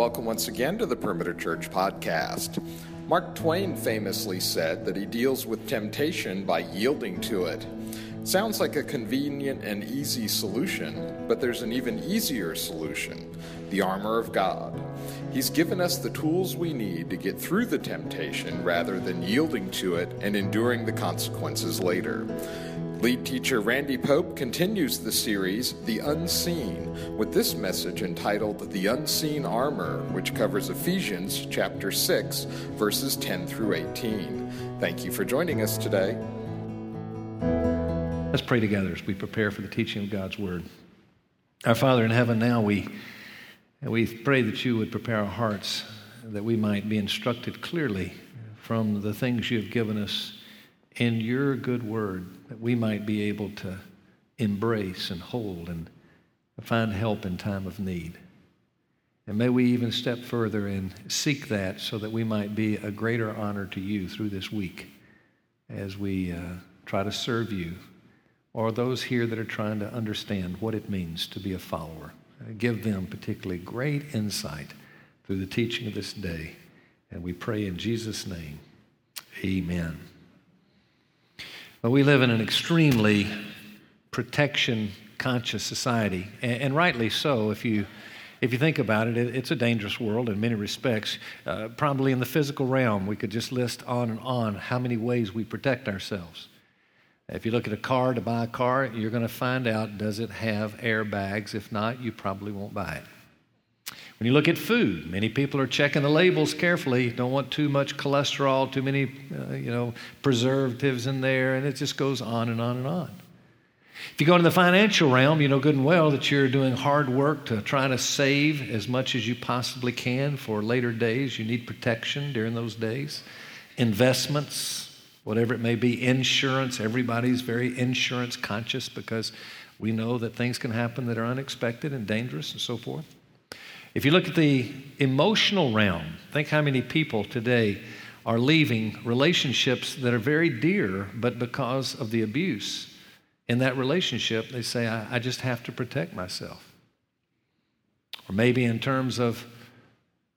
welcome once again to the Perimeter Church podcast. Mark Twain famously said that he deals with temptation by yielding to it. Sounds like a convenient and easy solution, but there's an even easier solution the armor of God. He's given us the tools we need to get through the temptation rather than yielding to it and enduring the consequences later. Lead teacher Randy Pope continues the series, The Unseen, with this message entitled The Unseen Armor, which covers Ephesians chapter 6, verses 10 through 18. Thank you for joining us today. Let's pray together as we prepare for the teaching of God's Word. Our Father in heaven, now we, we pray that you would prepare our hearts that we might be instructed clearly from the things you have given us in your good word that we might be able to embrace and hold and find help in time of need. And may we even step further and seek that so that we might be a greater honor to you through this week as we uh, try to serve you or those here that are trying to understand what it means to be a follower. Uh, give them particularly great insight through the teaching of this day. And we pray in Jesus' name. Amen. But we live in an extremely protection conscious society, and, and rightly so. If you if you think about it, it, it's a dangerous world in many respects. Uh, probably in the physical realm, we could just list on and on how many ways we protect ourselves. If you look at a car to buy a car, you're going to find out does it have airbags? If not, you probably won't buy it. When you look at food, many people are checking the labels carefully. Don't want too much cholesterol, too many, uh, you know, preservatives in there, and it just goes on and on and on. If you go into the financial realm, you know good and well that you're doing hard work to try to save as much as you possibly can for later days. You need protection during those days. Investments, whatever it may be, insurance. Everybody's very insurance conscious because we know that things can happen that are unexpected and dangerous and so forth. If you look at the emotional realm, think how many people today are leaving relationships that are very dear, but because of the abuse in that relationship, they say, I, I just have to protect myself. Or maybe in terms of,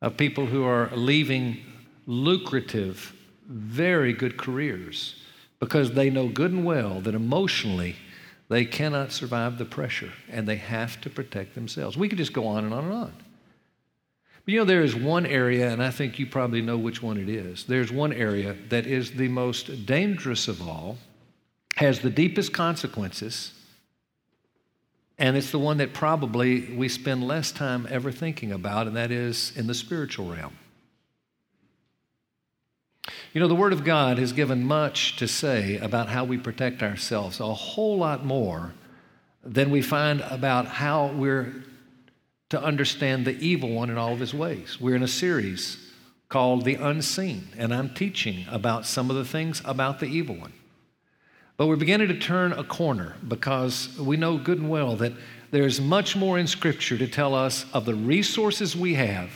of people who are leaving lucrative, very good careers because they know good and well that emotionally they cannot survive the pressure and they have to protect themselves. We could just go on and on and on. But you know, there is one area, and I think you probably know which one it is. There's one area that is the most dangerous of all, has the deepest consequences, and it's the one that probably we spend less time ever thinking about, and that is in the spiritual realm. You know, the Word of God has given much to say about how we protect ourselves, a whole lot more than we find about how we're to understand the evil one in all of his ways. We're in a series called The Unseen, and I'm teaching about some of the things about the evil one. But we're beginning to turn a corner because we know good and well that there's much more in Scripture to tell us of the resources we have,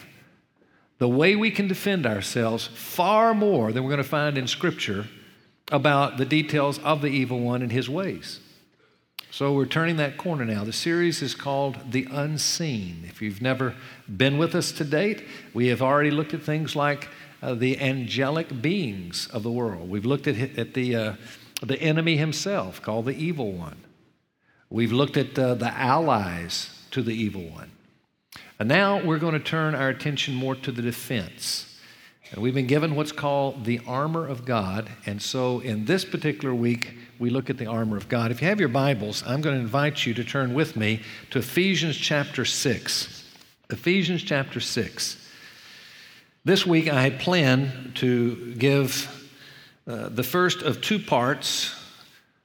the way we can defend ourselves, far more than we're going to find in Scripture about the details of the evil one and his ways. So we're turning that corner now. The series is called The Unseen. If you've never been with us to date, we have already looked at things like uh, the angelic beings of the world. We've looked at, at the, uh, the enemy himself, called the evil one. We've looked at uh, the allies to the evil one. And now we're going to turn our attention more to the defense. And we've been given what's called the armor of God. And so in this particular week, we look at the armor of God. If you have your Bibles, I'm going to invite you to turn with me to Ephesians chapter 6. Ephesians chapter 6. This week I had planned to give uh, the first of two parts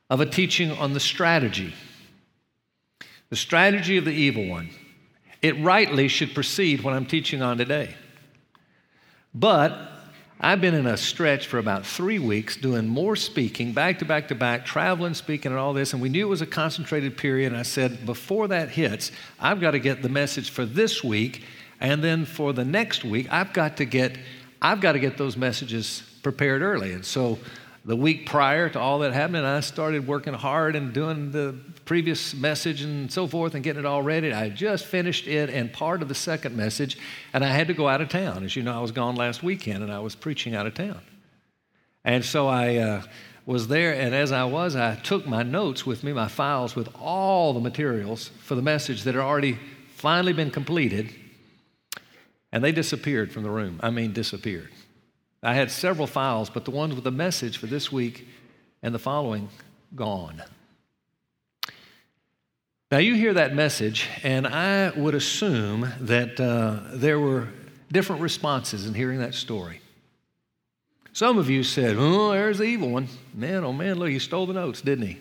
of a teaching on the strategy. The strategy of the evil one. It rightly should precede what I'm teaching on today. But I've been in a stretch for about three weeks doing more speaking, back to back to back, traveling, speaking, and all this. And we knew it was a concentrated period. And I said, before that hits, I've got to get the message for this week. And then for the next week, I've got to get, I've got to get those messages prepared early. And so the week prior to all that happening, I started working hard and doing the previous message and so forth and getting it all ready. I just finished it and part of the second message, and I had to go out of town. As you know, I was gone last weekend and I was preaching out of town. And so I uh, was there, and as I was, I took my notes with me, my files with all the materials for the message that had already finally been completed, and they disappeared from the room. I mean, disappeared. I had several files, but the ones with the message for this week and the following, gone. Now, you hear that message, and I would assume that uh, there were different responses in hearing that story. Some of you said, Oh, there's the evil one. Man, oh man, look, he stole the notes, didn't he?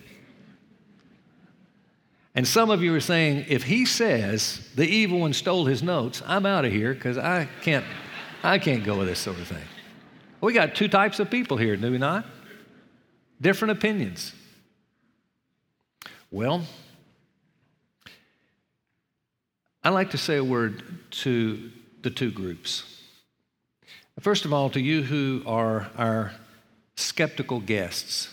And some of you are saying, if he says the evil one stole his notes, I'm out of here because I can't, I can't go with this sort of thing. We got two types of people here, do we not? Different opinions. Well, I'd like to say a word to the two groups. First of all, to you who are our skeptical guests,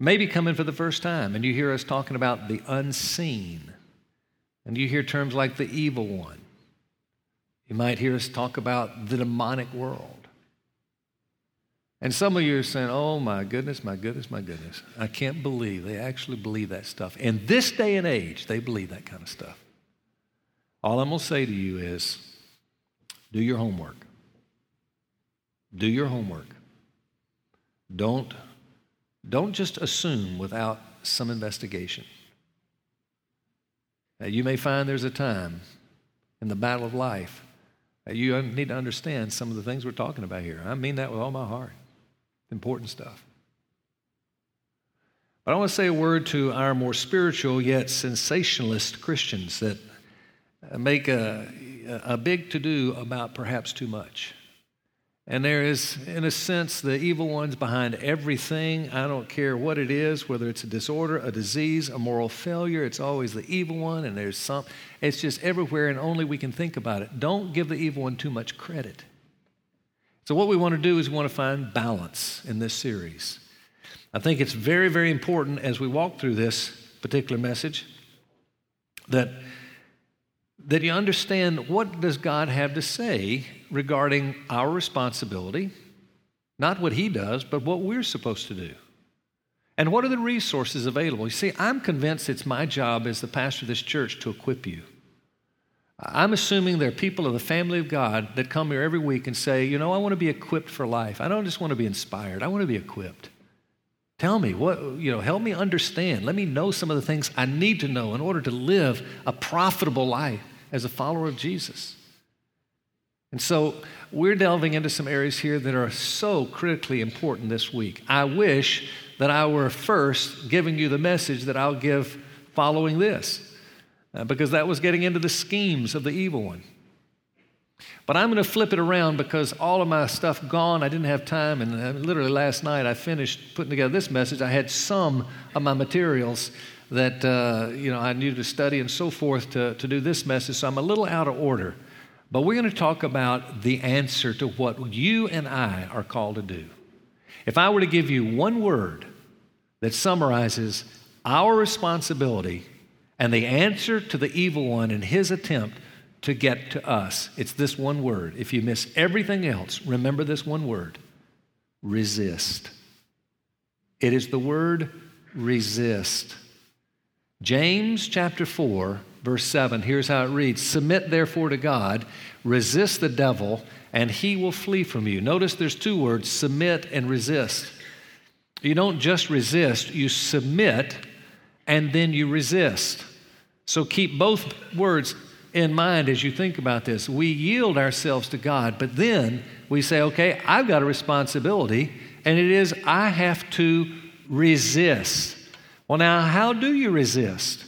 maybe coming for the first time and you hear us talking about the unseen, and you hear terms like the evil one. You might hear us talk about the demonic world. And some of you are saying, oh my goodness, my goodness, my goodness. I can't believe they actually believe that stuff. In this day and age, they believe that kind of stuff. All I'm going to say to you is do your homework. Do your homework. Don't, don't just assume without some investigation. Now, you may find there's a time in the battle of life that you need to understand some of the things we're talking about here. I mean that with all my heart important stuff. But I want to say a word to our more spiritual yet sensationalist Christians that make a, a big to do about perhaps too much. And there is, in a sense, the evil ones behind everything. I don't care what it is, whether it's a disorder, a disease, a moral failure, it's always the evil one, and there's some, it's just everywhere, and only we can think about it. Don't give the evil one too much credit. So, what we want to do is we want to find balance in this series. I think it's very, very important as we walk through this particular message that, that you understand what does God have to say regarding our responsibility, not what He does, but what we're supposed to do. And what are the resources available? You see, I'm convinced it's my job as the pastor of this church to equip you. I'm assuming there are people of the family of God that come here every week and say, you know, I want to be equipped for life. I don't just want to be inspired, I want to be equipped. Tell me, what, you know, help me understand. Let me know some of the things I need to know in order to live a profitable life as a follower of Jesus. And so we're delving into some areas here that are so critically important this week. I wish that I were first giving you the message that I'll give following this uh, because that was getting into the schemes of the evil one. But I'm going to flip it around because all of my stuff gone. I didn't have time, and uh, literally last night I finished putting together this message. I had some of my materials that uh, you know I needed to study and so forth to, to do this message, so I'm a little out of order. But we're going to talk about the answer to what you and I are called to do. If I were to give you one word that summarizes our responsibility and the answer to the evil one in his attempt to get to us, it's this one word. If you miss everything else, remember this one word resist. It is the word resist. James chapter 4, verse 7, here's how it reads Submit therefore to God, resist the devil, and he will flee from you. Notice there's two words submit and resist. You don't just resist, you submit and then you resist. So keep both words in mind as you think about this. We yield ourselves to God, but then we say, okay, I've got a responsibility, and it is I have to resist. Well, now, how do you resist?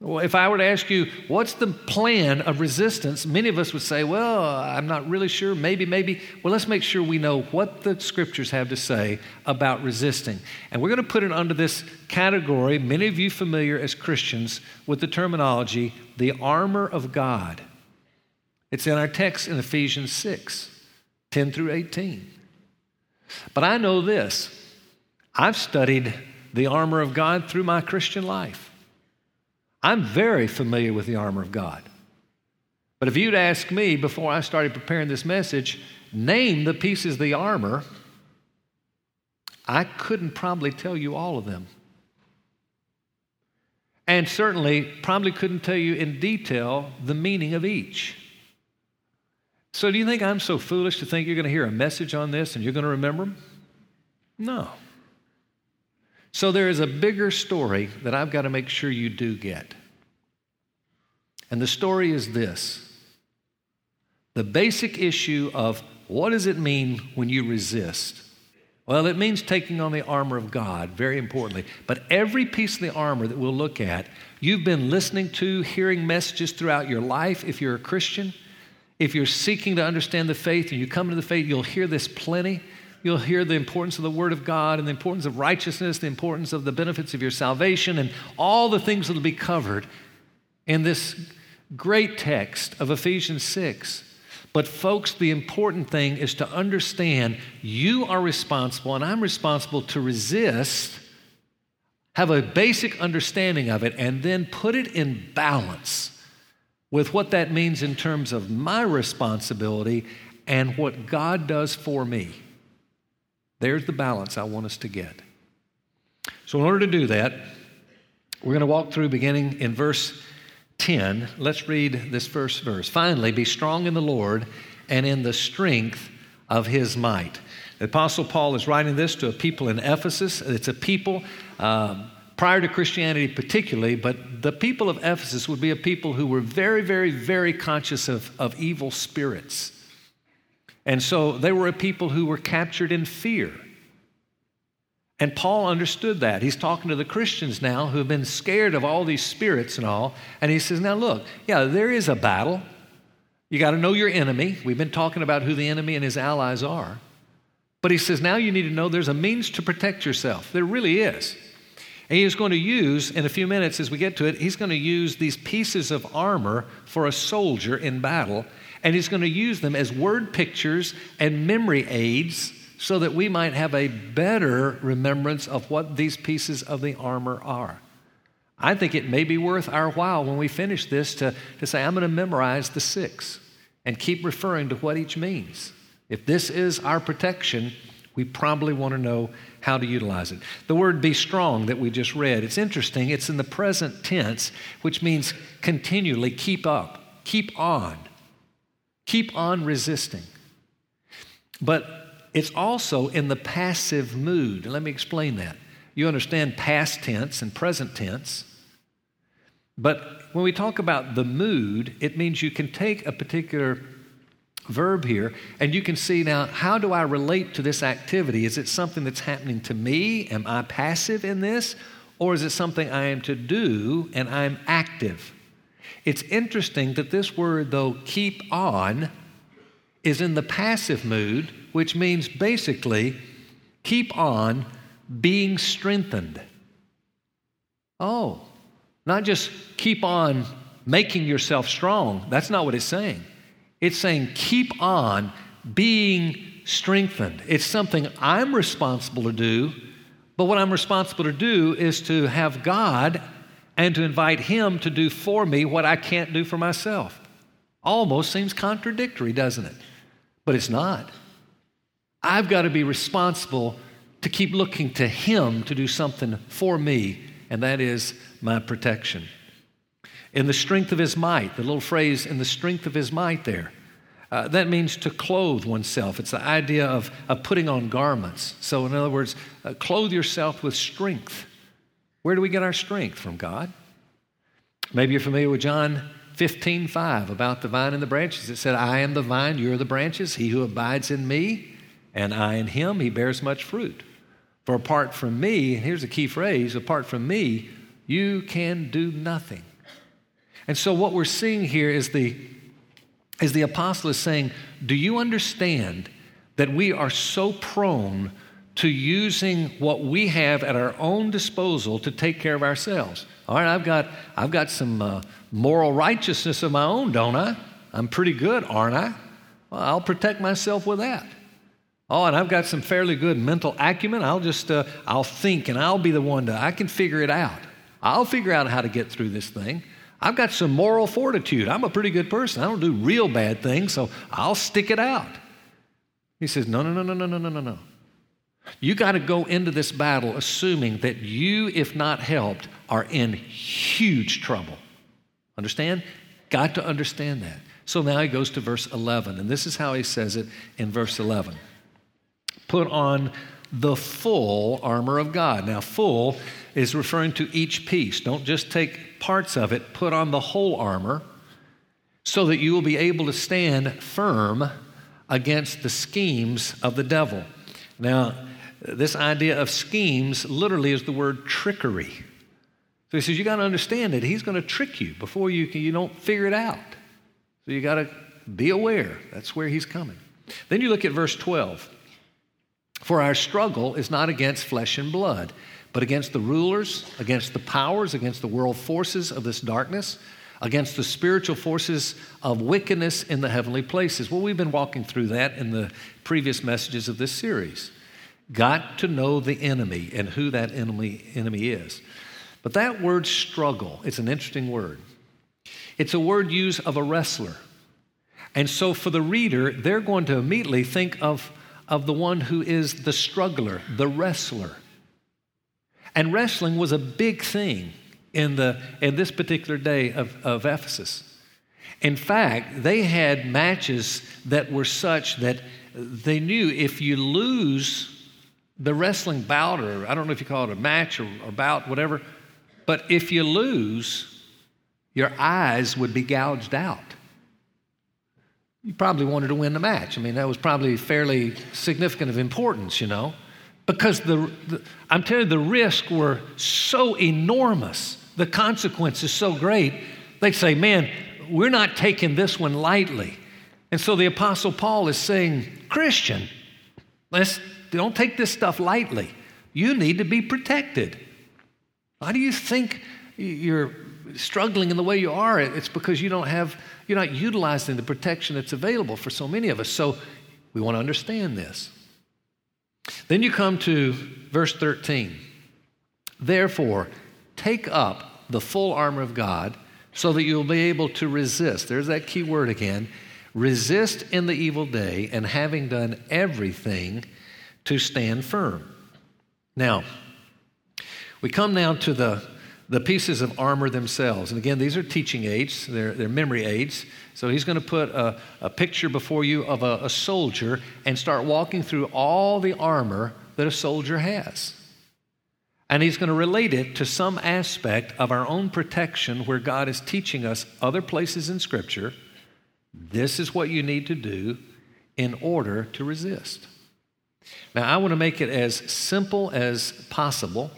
Well, if I were to ask you, what's the plan of resistance? Many of us would say, well, I'm not really sure, maybe, maybe. Well, let's make sure we know what the scriptures have to say about resisting. And we're going to put it under this category, many of you familiar as Christians with the terminology, the armor of God. It's in our text in Ephesians 6 10 through 18. But I know this I've studied the armor of God through my Christian life. I'm very familiar with the armor of God. But if you'd ask me before I started preparing this message, name the pieces of the armor, I couldn't probably tell you all of them. And certainly, probably couldn't tell you in detail the meaning of each. So, do you think I'm so foolish to think you're going to hear a message on this and you're going to remember them? No. So, there is a bigger story that I've got to make sure you do get. And the story is this the basic issue of what does it mean when you resist? Well, it means taking on the armor of God, very importantly. But every piece of the armor that we'll look at, you've been listening to, hearing messages throughout your life if you're a Christian. If you're seeking to understand the faith and you come to the faith, you'll hear this plenty. You'll hear the importance of the Word of God and the importance of righteousness, the importance of the benefits of your salvation, and all the things that will be covered in this great text of Ephesians 6. But, folks, the important thing is to understand you are responsible, and I'm responsible to resist, have a basic understanding of it, and then put it in balance with what that means in terms of my responsibility and what God does for me. There's the balance I want us to get. So, in order to do that, we're going to walk through beginning in verse 10. Let's read this first verse. Finally, be strong in the Lord and in the strength of his might. The Apostle Paul is writing this to a people in Ephesus. It's a people. Um, prior to Christianity, particularly, but the people of Ephesus would be a people who were very, very, very conscious of, of evil spirits. And so they were a people who were captured in fear. And Paul understood that. He's talking to the Christians now who have been scared of all these spirits and all. And he says, Now look, yeah, there is a battle. You got to know your enemy. We've been talking about who the enemy and his allies are. But he says, Now you need to know there's a means to protect yourself. There really is. And he is going to use, in a few minutes as we get to it, he's going to use these pieces of armor for a soldier in battle. And he's going to use them as word pictures and memory aids so that we might have a better remembrance of what these pieces of the armor are. I think it may be worth our while when we finish this to, to say, I'm going to memorize the six and keep referring to what each means. If this is our protection, we probably want to know how to utilize it. The word be strong that we just read, it's interesting. It's in the present tense, which means continually keep up, keep on, keep on resisting. But it's also in the passive mood. Let me explain that. You understand past tense and present tense. But when we talk about the mood, it means you can take a particular verb here, and you can see now how do I relate to this activity? Is it something that's happening to me? Am I passive in this? Or is it something I am to do and I'm active? It's interesting that this word, though, keep on, is in the passive mood, which means basically keep on being strengthened. Oh, not just keep on making yourself strong. That's not what it's saying. It's saying, keep on being strengthened. It's something I'm responsible to do, but what I'm responsible to do is to have God and to invite Him to do for me what I can't do for myself. Almost seems contradictory, doesn't it? But it's not. I've got to be responsible to keep looking to Him to do something for me, and that is my protection in the strength of his might. The little phrase, in the strength of his might, there. Uh, that means to clothe oneself. It's the idea of, of putting on garments. So, in other words, uh, clothe yourself with strength. Where do we get our strength? From God. Maybe you're familiar with John 15, 5 about the vine and the branches. It said, I am the vine, you're the branches. He who abides in me, and I in him, he bears much fruit. For apart from me, and here's a key phrase apart from me, you can do nothing. And so, what we're seeing here is the, is the apostle is saying, Do you understand that we are so prone to using what we have at our own disposal to take care of ourselves? All right, I've got, I've got some uh, moral righteousness of my own, don't I? I'm pretty good, aren't I? Well, I'll protect myself with that. Oh, and I've got some fairly good mental acumen. I'll just, uh, I'll think and I'll be the one to, I can figure it out. I'll figure out how to get through this thing. I've got some moral fortitude. I'm a pretty good person. I don't do real bad things, so I'll stick it out. He says, No, no, no, no, no, no, no, no. You got to go into this battle assuming that you, if not helped, are in huge trouble. Understand? Got to understand that. So now he goes to verse 11, and this is how he says it in verse 11 Put on the full armor of God. Now, full is referring to each piece. Don't just take parts of it, put on the whole armor so that you will be able to stand firm against the schemes of the devil. Now, this idea of schemes literally is the word trickery. So he says, You got to understand that he's going to trick you before you, can, you don't figure it out. So you got to be aware. That's where he's coming. Then you look at verse 12. For our struggle is not against flesh and blood, but against the rulers, against the powers, against the world forces of this darkness, against the spiritual forces of wickedness in the heavenly places. Well, we've been walking through that in the previous messages of this series. Got to know the enemy and who that enemy, enemy is. But that word struggle, it's an interesting word. It's a word used of a wrestler. And so for the reader, they're going to immediately think of, of the one who is the struggler, the wrestler. And wrestling was a big thing in, the, in this particular day of, of Ephesus. In fact, they had matches that were such that they knew if you lose the wrestling bout, or I don't know if you call it a match or, bout, whatever, but if you lose, your eyes would be gouged out. You probably wanted to win the match. I mean, that was probably fairly significant of importance, you know, because the, the I'm telling you, the risks were so enormous the consequences so great, they say, man, we're not taking this one lightly. And so the Apostle Paul is saying, Christian, let's, don't take this stuff lightly. You need to be protected. Why do you think you're struggling in the way you are? It's because you don't have, you're not utilizing the protection that's available for so many of us. So we want to understand this. Then you come to verse 13. Therefore, take up the full armor of God so that you'll be able to resist. There's that key word again resist in the evil day, and having done everything, to stand firm. Now, we come now to the, the pieces of armor themselves. And again, these are teaching aids, they're, they're memory aids. So he's going to put a, a picture before you of a, a soldier and start walking through all the armor that a soldier has. And he's going to relate it to some aspect of our own protection where God is teaching us other places in Scripture. This is what you need to do in order to resist. Now, I want to make it as simple as possible.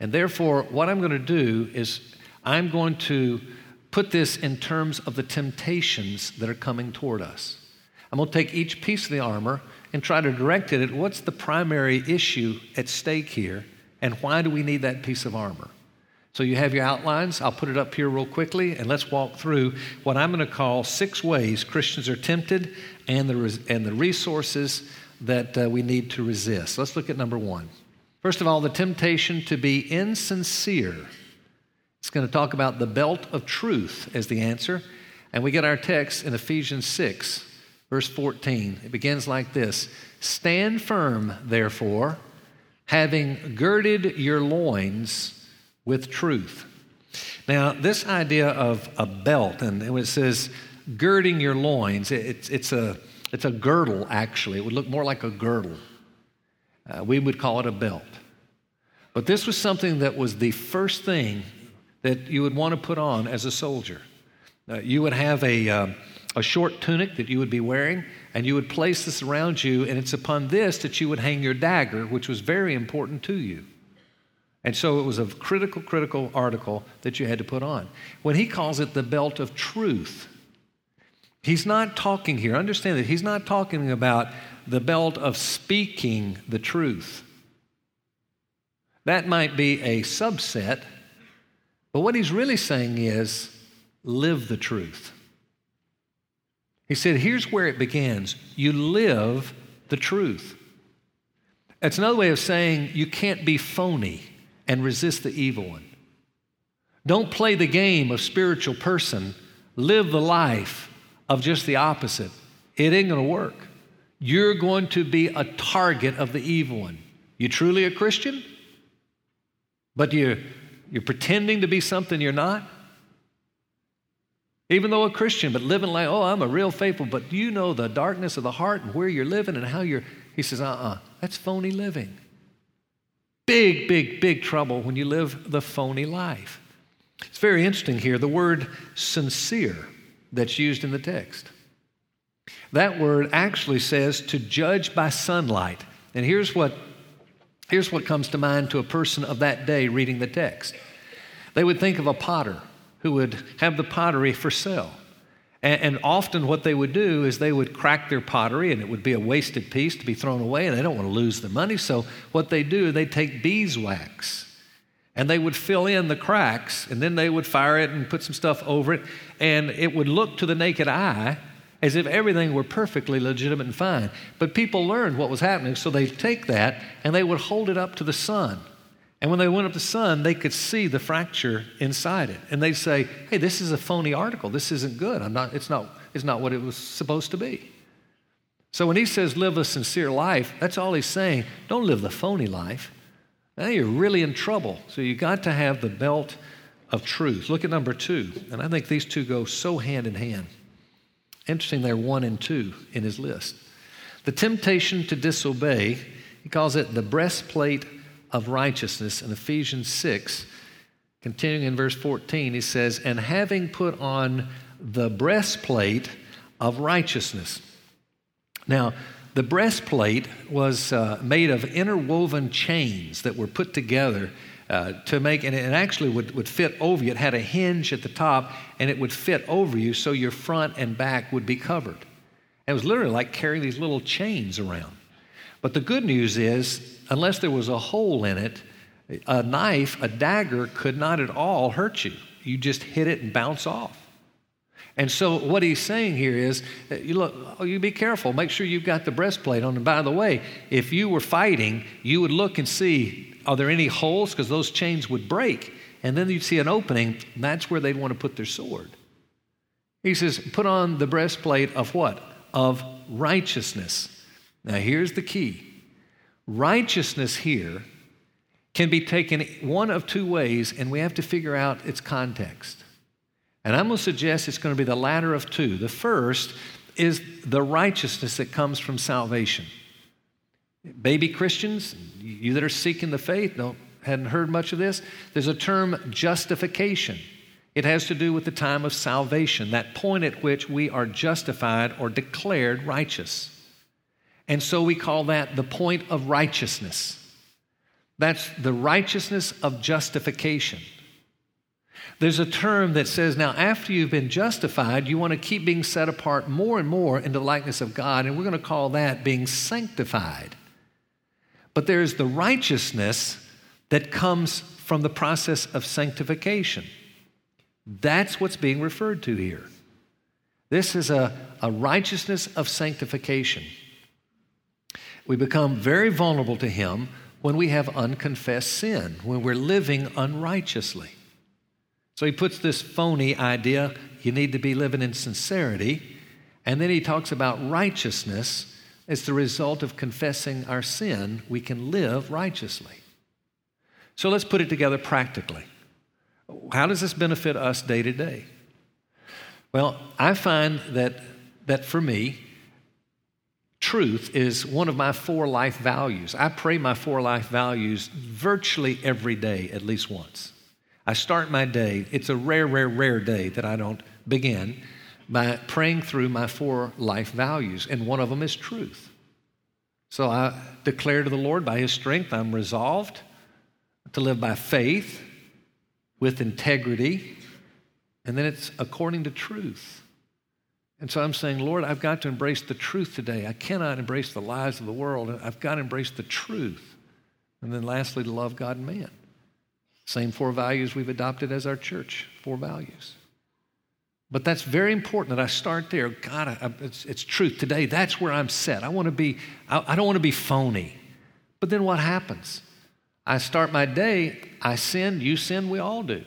And therefore, what I'm going to do is I'm going to put this in terms of the temptations that are coming toward us. I'm going to take each piece of the armor and try to direct it at what's the primary issue at stake here and why do we need that piece of armor? So you have your outlines. I'll put it up here real quickly, and let's walk through what I'm going to call six ways Christians are tempted and the, and the resources that uh, we need to resist. Let's look at number one. First of all, the temptation to be insincere. It's going to talk about the belt of truth as the answer. And we get our text in Ephesians 6, verse 14. It begins like this Stand firm, therefore having girded your loins with truth. Now, this idea of a belt, and it says girding your loins, it's, it's, a, it's a girdle, actually. It would look more like a girdle. Uh, we would call it a belt. But this was something that was the first thing that you would want to put on as a soldier. Uh, you would have a, uh, a short tunic that you would be wearing, and you would place this around you, and it's upon this that you would hang your dagger, which was very important to you. And so it was a critical, critical article that you had to put on. When he calls it the belt of truth, he's not talking here, understand that he's not talking about the belt of speaking the truth. That might be a subset, but what he's really saying is live the truth. He said, Here's where it begins you live the truth. It's another way of saying you can't be phony and resist the evil one. Don't play the game of spiritual person, live the life of just the opposite. It ain't going to work. You're going to be a target of the evil one. You truly a Christian? But you're, you're pretending to be something you're not? Even though a Christian, but living like, oh, I'm a real faithful, but you know the darkness of the heart and where you're living and how you're. He says, uh uh-uh, uh, that's phony living. Big, big, big trouble when you live the phony life. It's very interesting here the word sincere that's used in the text. That word actually says to judge by sunlight. And here's what, here's what comes to mind to a person of that day reading the text. They would think of a potter who would have the pottery for sale. And, and, often what they would do is they would crack their pottery and it would be a wasted piece to be thrown away and they don't want to lose the money. So what they do, they take beeswax and they would fill in the cracks and then they would fire it and put some stuff over it and it would look to the naked eye as if everything were perfectly legitimate and fine. But people learned what was happening, so they'd take that and they would hold it up to the sun. And when they went up to the sun, they could see the fracture inside it. And they'd say, hey, this is a phony article. This isn't good. I'm not, it's, not, it's not what it was supposed to be. So when he says live a sincere life, that's all he's saying. Don't live the phony life. Now you're really in trouble. So you got to have the belt of truth. Look at number two. And I think these two go so hand in hand. Interesting, they're one and two in his list. The temptation to disobey, he calls it the breastplate of righteousness in Ephesians 6. Continuing in verse 14, he says, And having put on the breastplate of righteousness. Now, the breastplate was uh, made of interwoven chains that were put together uh, to make, and it actually would, would fit over you. It had a hinge at the top, and it would fit over you so your front and back would be covered. It was literally like carrying these little chains around. But the good news is, unless there was a hole in it, a knife, a dagger could not at all hurt you. You just hit it and bounce off. And so what he's saying here is, uh, you look, oh, you be careful. Make sure you've got the breastplate on. And by the way, if you were fighting, you would look and see are there any holes? Because those chains would break. And then you'd see an opening, that's where they'd want to put their sword. He says, put on the breastplate of what? Of righteousness. Now, here's the key righteousness here can be taken one of two ways, and we have to figure out its context. And I'm going to suggest it's going to be the latter of two. The first is the righteousness that comes from salvation. Baby Christians, you that are seeking the faith, don't, hadn't heard much of this. There's a term justification. It has to do with the time of salvation, that point at which we are justified or declared righteous. And so we call that the point of righteousness. That's the righteousness of justification. There's a term that says now, after you've been justified, you want to keep being set apart more and more into the likeness of God, and we're going to call that being sanctified. But there is the righteousness that comes from the process of sanctification. That's what's being referred to here. This is a, a righteousness of sanctification. We become very vulnerable to Him when we have unconfessed sin, when we're living unrighteously. So he puts this phony idea you need to be living in sincerity. And then he talks about righteousness as the result of confessing our sin, we can live righteously. So let's put it together practically. How does this benefit us day to day? Well, I find that, that for me, truth is one of my four life values. I pray my four life values virtually every day, at least once. I start my day, it's a rare, rare, rare day that I don't begin by praying through my four life values, and one of them is truth. So I declare to the Lord, by His strength, I'm resolved to live by faith with integrity, and then it's according to truth. And so I'm saying, Lord, I've got to embrace the truth today. I cannot embrace the lies of the world. I've got to embrace the truth. And then lastly, to love God and man. Same four values we've adopted as our church, four values. But that's very important that I start there. God, I, it's, it's, truth today. That's where I'm set. I want to be. I, I don't want to be phony. But then what happens? I start my day, I sin, you sin, we all do.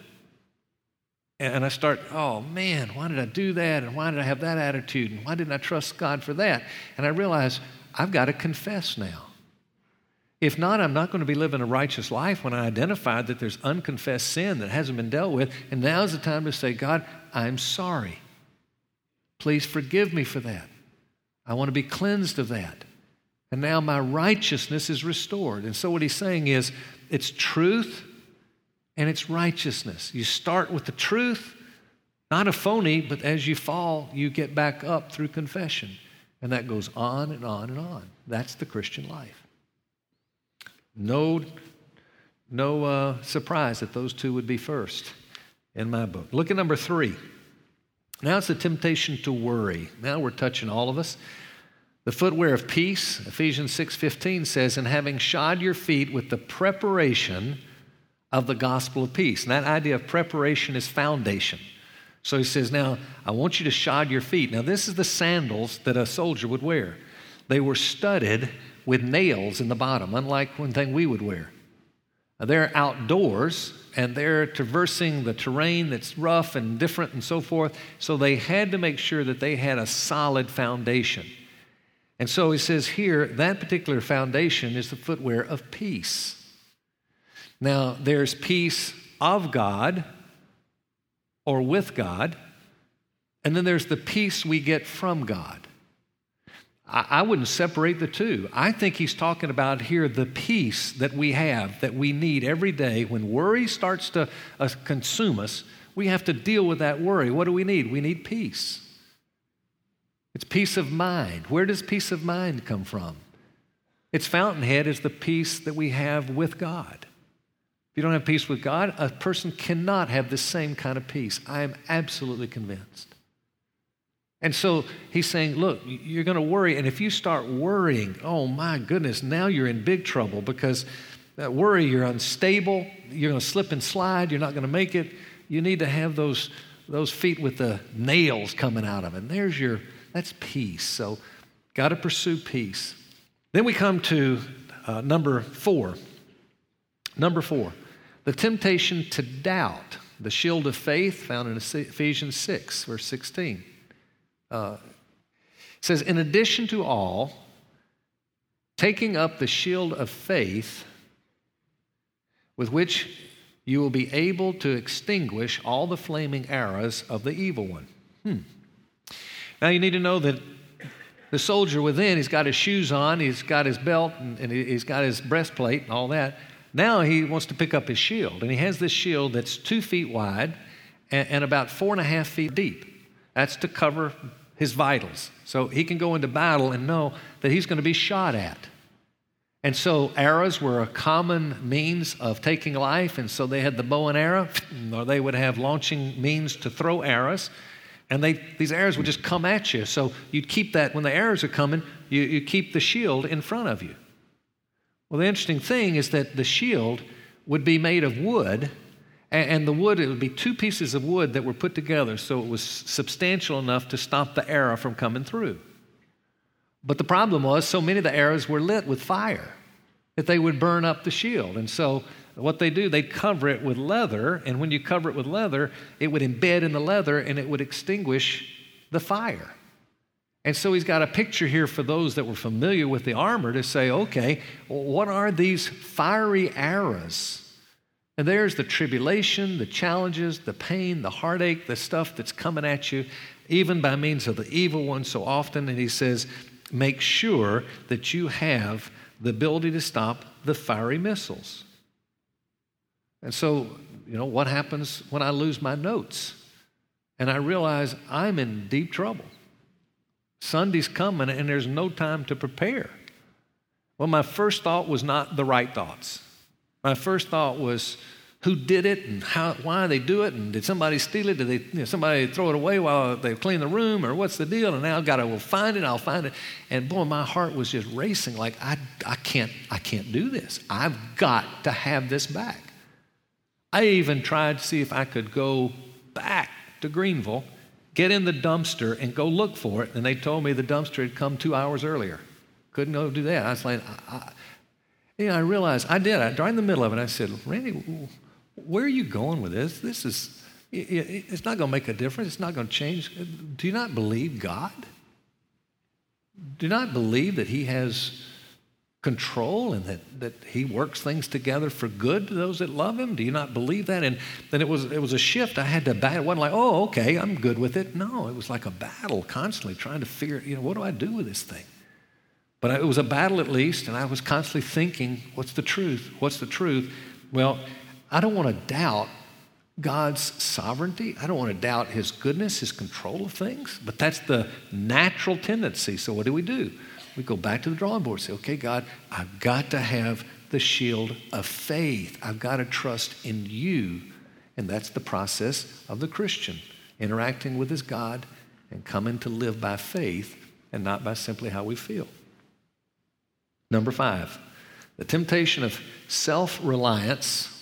And I start, oh man, why did I do that? And why did I have that attitude? And why didn't I trust God for that? And I realize I've got to confess now. If not, I'm not going to be living a righteous life when I identify that there's unconfessed sin that hasn't been dealt with. And now's the time to say, God, I'm sorry. Please forgive me for that. I want to be cleansed of that. And now my righteousness is restored. And so what he's saying is it's truth and it's righteousness. You start with the truth, not a phony, but as you fall, you get back up through confession. And that goes on and on and on. That's the Christian life. No, no uh, surprise that those two would be first in my book. Look at number three. Now it's the temptation to worry. Now we're touching all of us. The footwear of peace, Ephesians 6:15 says, "And having shod your feet with the preparation of the gospel of peace." And that idea of preparation is foundation. So he says, Now, I want you to shod your feet. Now, this is the sandals that a soldier would wear. They were studded with nails in the bottom, unlike one thing we would wear. They're outdoors and they're traversing the terrain that's rough and different and so forth. So they had to make sure that they had a solid foundation. And so he says here that particular foundation is the footwear of peace. Now, there's peace of God or with God, and then there's the peace we get from God. I, I wouldn't separate the two. I think he's talking about here the peace that we have, that we need every day. When worry starts to uh, consume us, we have to deal with that worry. What do we need? We need peace. It's peace of mind. Where does peace of mind come from? Its fountainhead is the peace that we have with God. If you don't have peace with God, a person cannot have the same kind of peace. I am absolutely convinced. And so he's saying, look, you're going to worry. And if you start worrying, oh my goodness, now you're in big trouble because that worry, you're unstable, you're going to slip and slide, you're not going to make it. You need to have those, those feet with the nails coming out of it. And there's your that's peace. So, got to pursue peace. Then we come to uh, number four. Number four, the temptation to doubt, the shield of faith found in Ephesians 6, verse 16. Uh, says, In addition to all, taking up the shield of faith with which you will be able to extinguish all the flaming arrows of the evil one. Hmm. Now you need to know that the soldier within, he's got his shoes on, he's got his belt, and, and he's got his breastplate and all that. Now he wants to pick up his shield, and he has this shield that's two feet wide and, and about four and a half feet deep. That's to cover his vitals. So he can go into battle and know that he's going to be shot at. And so arrows were a common means of taking life, and so they had the bow and arrow, or they would have launching means to throw arrows and they, these arrows would just come at you. So you'd keep that, when the arrows are coming, you, you keep the shield in front of you. Well, the interesting thing is that the shield would be made of wood, and, and the wood, it would be two pieces of wood that were put together so it was substantial enough to stop the arrow from coming through. But the problem was, so many of the arrows were lit with fire that they would burn up the shield. And so what they do, they'd cover it with leather, and when you cover it with leather, it would embed in the leather and it would extinguish the fire. And so he's got a picture here for those that were familiar with the armor to say, okay, what are these fiery arrows? And there's the tribulation, the challenges, the pain, the heartache, the stuff that's coming at you, even by means of the evil one so often. And he says, make sure that you have the ability to stop the fiery missiles. And so, you know, what happens when I lose my notes and I realize I'm in deep trouble? Sunday's coming and there's no time to prepare. Well, my first thought was not the right thoughts. My first thought was, who did it and how, why they do it, and did somebody steal it? Did they, you know, somebody throw it away while they clean the room, or what's the deal? And now I've got to well, find it. I'll find it. And boy, my heart was just racing. Like I, I can't, I can't do this. I've got to have this back. I even tried to see if I could go back to Greenville, get in the dumpster, and go look for it. And they told me the dumpster had come two hours earlier. Couldn't go do that. I was like, I, you know, I realized I did. I, during the middle of it, I said, Randy, where are you going with this? This is, it's not going to make a difference. It's not going to change. Do you not believe God? Do you not believe that He has control and that, that he works things together for good to those that love him? Do you not believe that? And then it was, it was a shift. I had to battle. It wasn't like, oh, okay, I'm good with it. No, it was like a battle constantly trying to figure, you know, what do I do with this thing? But it was a battle at least, and I was constantly thinking, what's the truth? What's the truth? Well, I don't want to doubt God's sovereignty. I don't want to doubt His goodness, His control of things, but that's the natural tendency. So, what do we do? we go back to the drawing board and say, okay, God, I've got to have the shield of faith. I've got to trust in you. And that's the process of the Christian, interacting with his God and coming to live by faith and not by simply how we feel. Number five, the temptation of self reliance.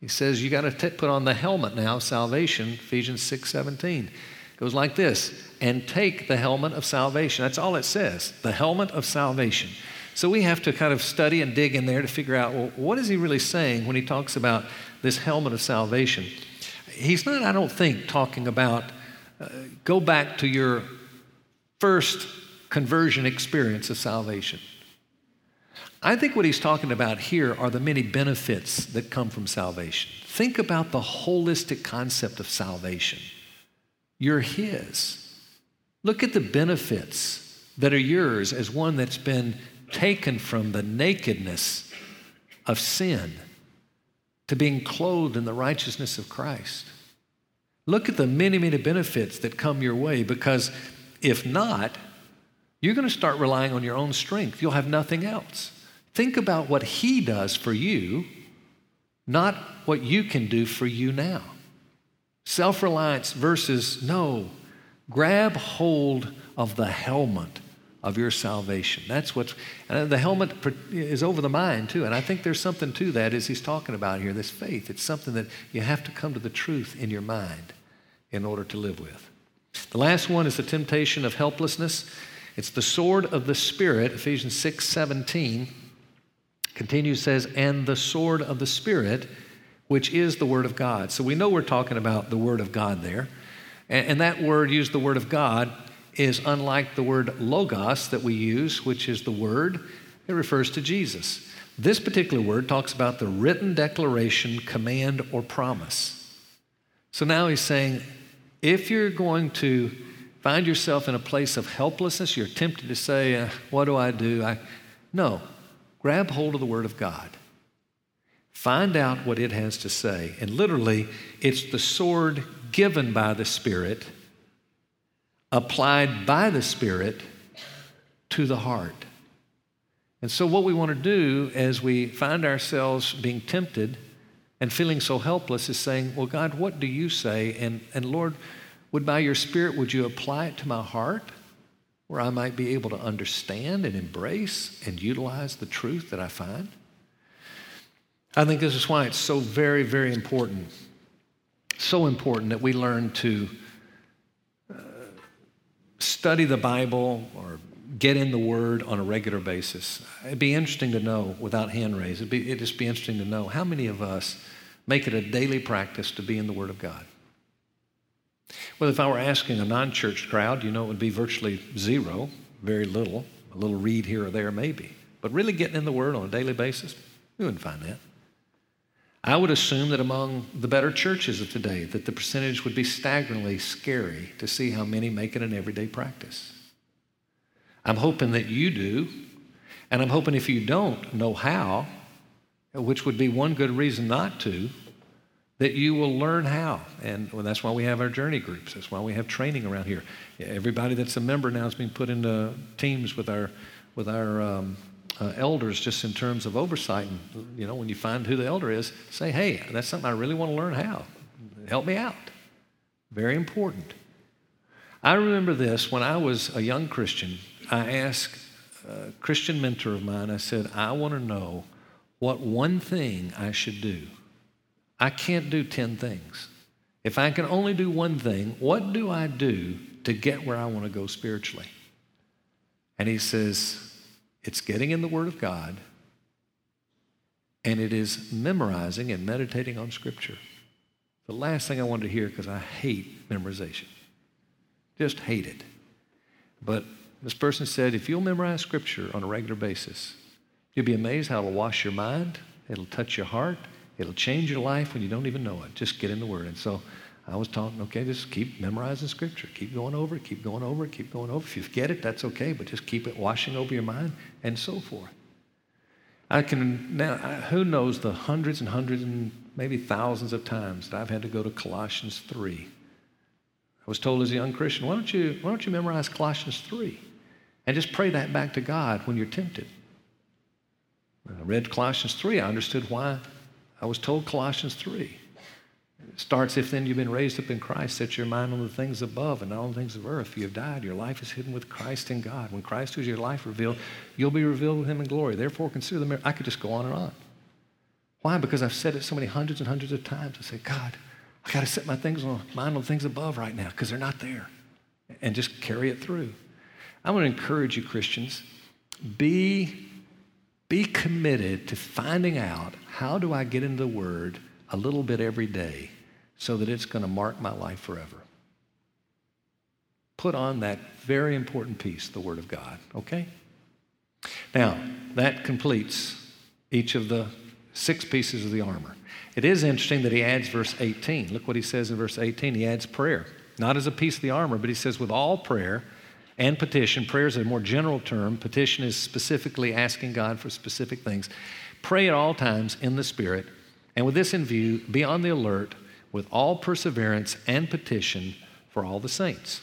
He says you got to put on the helmet now, salvation, Ephesians 6 17 goes like this and take the helmet of salvation. That's all it says the helmet of salvation. So we have to kind of study and dig in there to figure out well, what is he really saying when he talks about this helmet of salvation? He's not, I don't think, talking about uh, go back to your first conversion experience of salvation. I think what he's talking about here are the many benefits that come from salvation. Think about the holistic concept of salvation. You're His. Look at the benefits that are yours as one that's been taken from the nakedness of sin to being clothed in the righteousness of Christ. Look at the many, many benefits that come your way because if not, you're going to start relying on your own strength. You'll have nothing else. Think about what He does for you, not what you can do for you now. Self reliance versus no, grab hold of the helmet of your salvation. That's what's, and the helmet is over the mind too. And I think there's something to that as he's talking about here, this faith. It's something that you have to come to the truth in your mind in order to live with. The last one is the temptation of helplessness. It's the sword of the Spirit, Ephesians 6 17 continues, says, and the sword of the Spirit which is the Word of God. So we know we're talking about the Word of God there. And, and that word, used the Word of God, is unlike the word logos that we use, which is the Word. It refers to Jesus. This particular word talks about the written declaration, command, or promise. So now he's saying if you're going to find yourself in a place of helplessness, you're tempted to say, uh, What do I do? I, no, grab hold of the Word of God. Find out what it has to say. And literally, it's the sword given by the Spirit, applied by the Spirit to the heart. And so, what we want to do as we find ourselves being tempted and feeling so helpless is saying, Well, God, what do you say? And, and Lord, would by your Spirit, would you apply it to my heart where I might be able to understand and embrace and utilize the truth that I find? I think this is why it's so very, very important, so important that we learn to uh, study the Bible or get in the Word on a regular basis. It'd be interesting to know, without hand raised, it'd, be, it'd just be interesting to know how many of us make it a daily practice to be in the Word of God. Well, if I were asking a non church crowd, you know, it would be virtually zero, very little, a little read here or there, maybe. But really getting in the Word on a daily basis, we wouldn't find that. I would assume that among the better churches of today, that the percentage would be staggeringly scary to see how many make it an everyday practice. I'm hoping that you do, and I'm hoping if you don't know how, which would be one good reason not to, that you will learn how. And well, that's why we have our journey groups. That's why we have training around here. Everybody that's a member now is being put into teams with our, with our um, uh, elders just in terms of oversight. And, you know, when you find who the elder is, say, hey, that's something I really want to learn how. Help me out. Very important. I remember this when I was a young Christian. I asked a Christian mentor of mine, I said, I want to know what one thing I should do. I can't do 10 things. If I can only do one thing, what do I do to get where I want to go spiritually? And he says, it's getting in the Word of God and it is memorizing and meditating on Scripture. The last thing I wanted to hear because I hate memorization. Just hate it. But this person said if you'll memorize Scripture on a regular basis, you'll be amazed how it'll wash your mind, it'll touch your heart, it'll change your life when you don't even know it. Just get in the Word. And so I was talking, okay, just keep memorizing Scripture. Keep going over it, keep going over it, keep going over it. If you forget it, that's okay, but just keep it washing over your mind and so forth. I can now, who knows the hundreds and hundreds and maybe thousands of times that I've had to go to Colossians 3. I was told as a young Christian, why don't you, why don't you memorize Colossians 3 and just pray that back to God when you're tempted? When I read Colossians 3, I understood why I was told Colossians 3. It starts, if then you've been raised up in Christ, set your mind on the things above and not on the things of earth. You have died. Your life is hidden with Christ in God. When Christ is your life revealed, you'll be revealed with him in glory. Therefore, consider the mirror. I could just go on and on. Why? Because I've said it so many hundreds and hundreds of times. I say, God, I got to set my things on, mind on things above right now because they're not there. And just carry it through. I want to encourage you, Christians, be, be committed to finding out how do I get into the Word a little bit every day so that it's going to mark my life forever. Put on that very important piece, the Word of God, okay? Now, that completes each of the six pieces of the armor. It is interesting that he adds verse 18. Look what he says in verse 18. He adds prayer, not as a piece of the armor, but he says, with all prayer and petition. Prayer is a more general term, petition is specifically asking God for specific things. Pray at all times in the Spirit, and with this in view, be on the alert with all perseverance and petition for all the saints.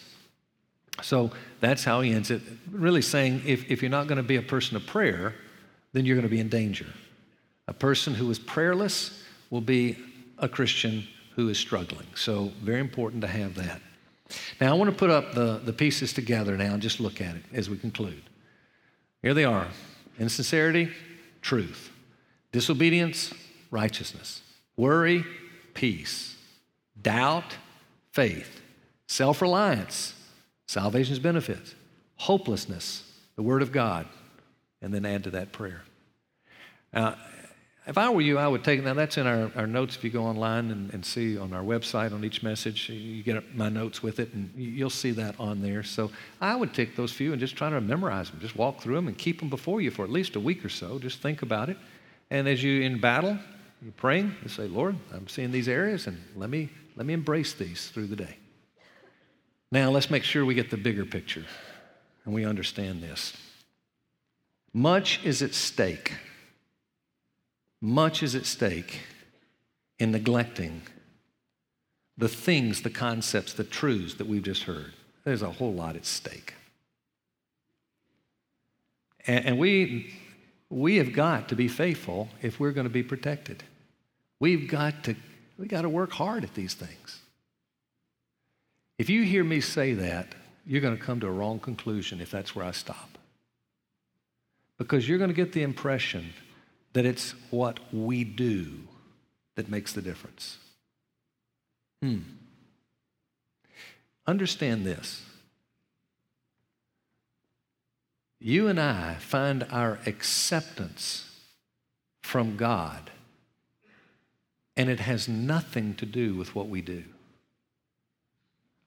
So that's how he ends it, really saying if, if you're not going to be a person of prayer, then you're going to be in danger. A person who is prayerless will be a Christian who is struggling. So, very important to have that. Now, I want to put up the, the pieces together now and just look at it as we conclude. Here they are insincerity, truth, disobedience, righteousness, worry, peace, doubt, faith, self reliance, salvation's benefits, hopelessness, the Word of God, and then add to that prayer. Now, if I were you, I would take, now that's in our, our notes if you go online and, and see on our website on each message, you get my notes with it and you'll see that on there. So I would take those few and just try to memorize them, just walk through them and keep them before you for at least a week or so. Just think about it. And as you in battle, you're praying, you say, Lord, I'm seeing these areas and let me let me embrace these through the day. Now, let's make sure we get the bigger picture and we understand this. Much is at stake. Much is at stake in neglecting the things, the concepts, the truths that we've just heard. There's a whole lot at stake. And, and we, we have got to be faithful if we're going to be protected. We've got to we got to work hard at these things. If you hear me say that, you're going to come to a wrong conclusion if that's where I stop. Because you're going to get the impression that it's what we do that makes the difference. Hmm. Understand this. You and I find our acceptance from God and it has nothing to do with what we do.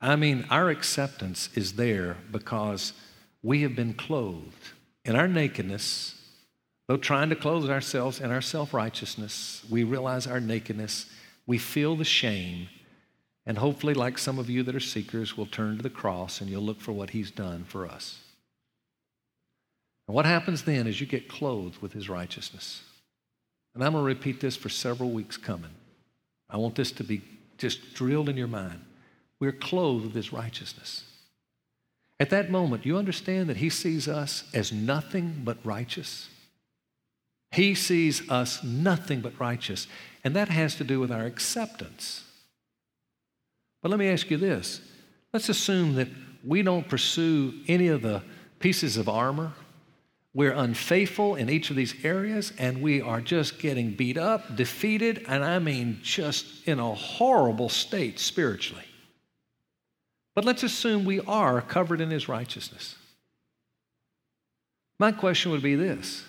I mean, our acceptance is there because we have been clothed in our nakedness. Though trying to clothe ourselves in our self righteousness, we realize our nakedness, we feel the shame, and hopefully, like some of you that are seekers, we'll turn to the cross and you'll look for what He's done for us. And what happens then is you get clothed with His righteousness. And I'm going to repeat this for several weeks coming. I want this to be just drilled in your mind. We're clothed with his righteousness. At that moment, you understand that he sees us as nothing but righteous. He sees us nothing but righteous. And that has to do with our acceptance. But let me ask you this let's assume that we don't pursue any of the pieces of armor we're unfaithful in each of these areas, and we are just getting beat up, defeated, and I mean just in a horrible state spiritually. But let's assume we are covered in His righteousness. My question would be this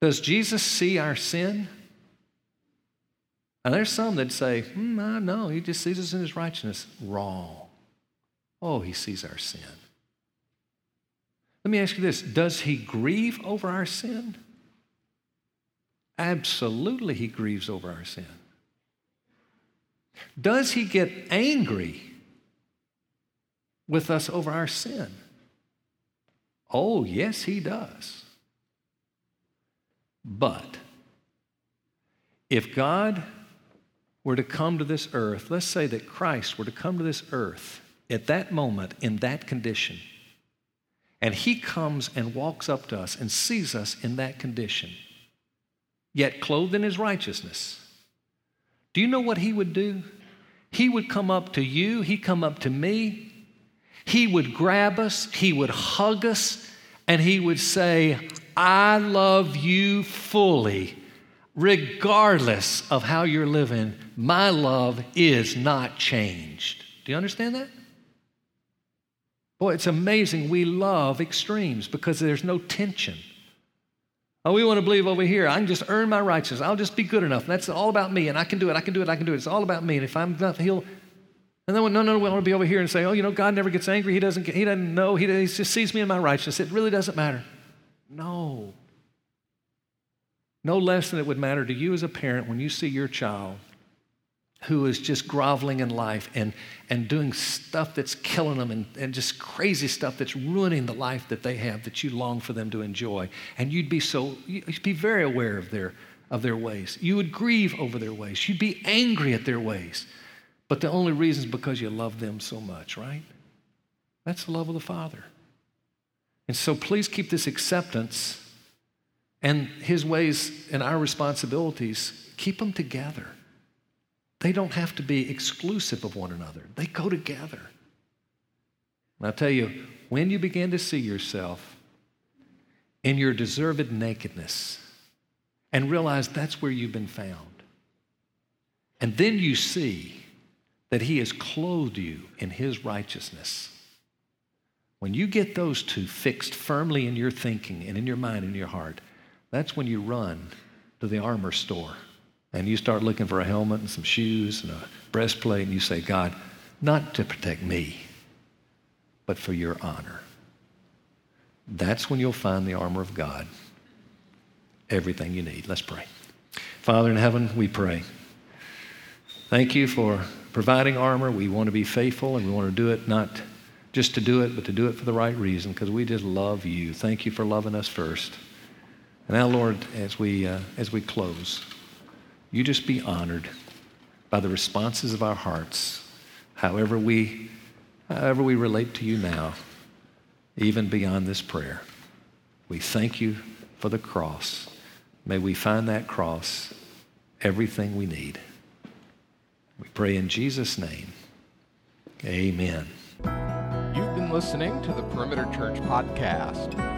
Does Jesus see our sin And there's some that say, hmm, I know, he just sees us in his righteousness. Wrong. Oh, he sees our sin. Let me ask you this Does he grieve over our sin? Absolutely, he grieves over our sin. Does he get angry with us over our sin? Oh, yes, he does. But if God were to come to this earth, let's say that Christ were to come to this earth at that moment in that condition, and he comes and walks up to us and sees us in that condition, yet clothed in his righteousness, do you know what he would do? He would come up to you, he'd come up to me, he would grab us, he would hug us, and he would say, I love you fully. Regardless of how you're living, my love is not changed. Do you understand that? Boy, it's amazing. We love extremes because there's no tension. Oh, we want to believe over here. I can just earn my righteousness. I'll just be good enough. That's all about me, and I can do it. I can do it. I can do it. It's all about me. And if I'm not, he'll. And then, no, no, we want to be over here and say, oh, you know, God never gets angry. He doesn't. He doesn't know. He, he just sees me in my righteousness. It really doesn't matter. No. No less than it would matter to you as a parent when you see your child who is just groveling in life and, and doing stuff that's killing them and, and just crazy stuff that's ruining the life that they have that you long for them to enjoy. And you'd be so, you'd be very aware of their, of their ways. You would grieve over their ways. You'd be angry at their ways. But the only reason is because you love them so much, right? That's the love of the Father. And so please keep this acceptance and His ways and our responsibilities, keep them together. They don't have to be exclusive of one another, they go together. And I'll tell you, when you begin to see yourself in your deserved nakedness and realize that's where you've been found, and then you see that He has clothed you in His righteousness. When you get those two fixed firmly in your thinking and in your mind and your heart, that's when you run to the armor store and you start looking for a helmet and some shoes and a breastplate, and you say, God, not to protect me, but for your honor. That's when you'll find the armor of God, everything you need. Let's pray. Father in heaven, we pray. Thank you for providing armor. We want to be faithful and we want to do it not just to do it, but to do it for the right reason because we just love you. Thank you for loving us first. And now, Lord, as we, uh, as we close, you just be honored by the responses of our hearts, however we, however we relate to you now, even beyond this prayer. We thank you for the cross. May we find that cross everything we need. We pray in Jesus' name. Amen. You've been listening to the Perimeter Church podcast.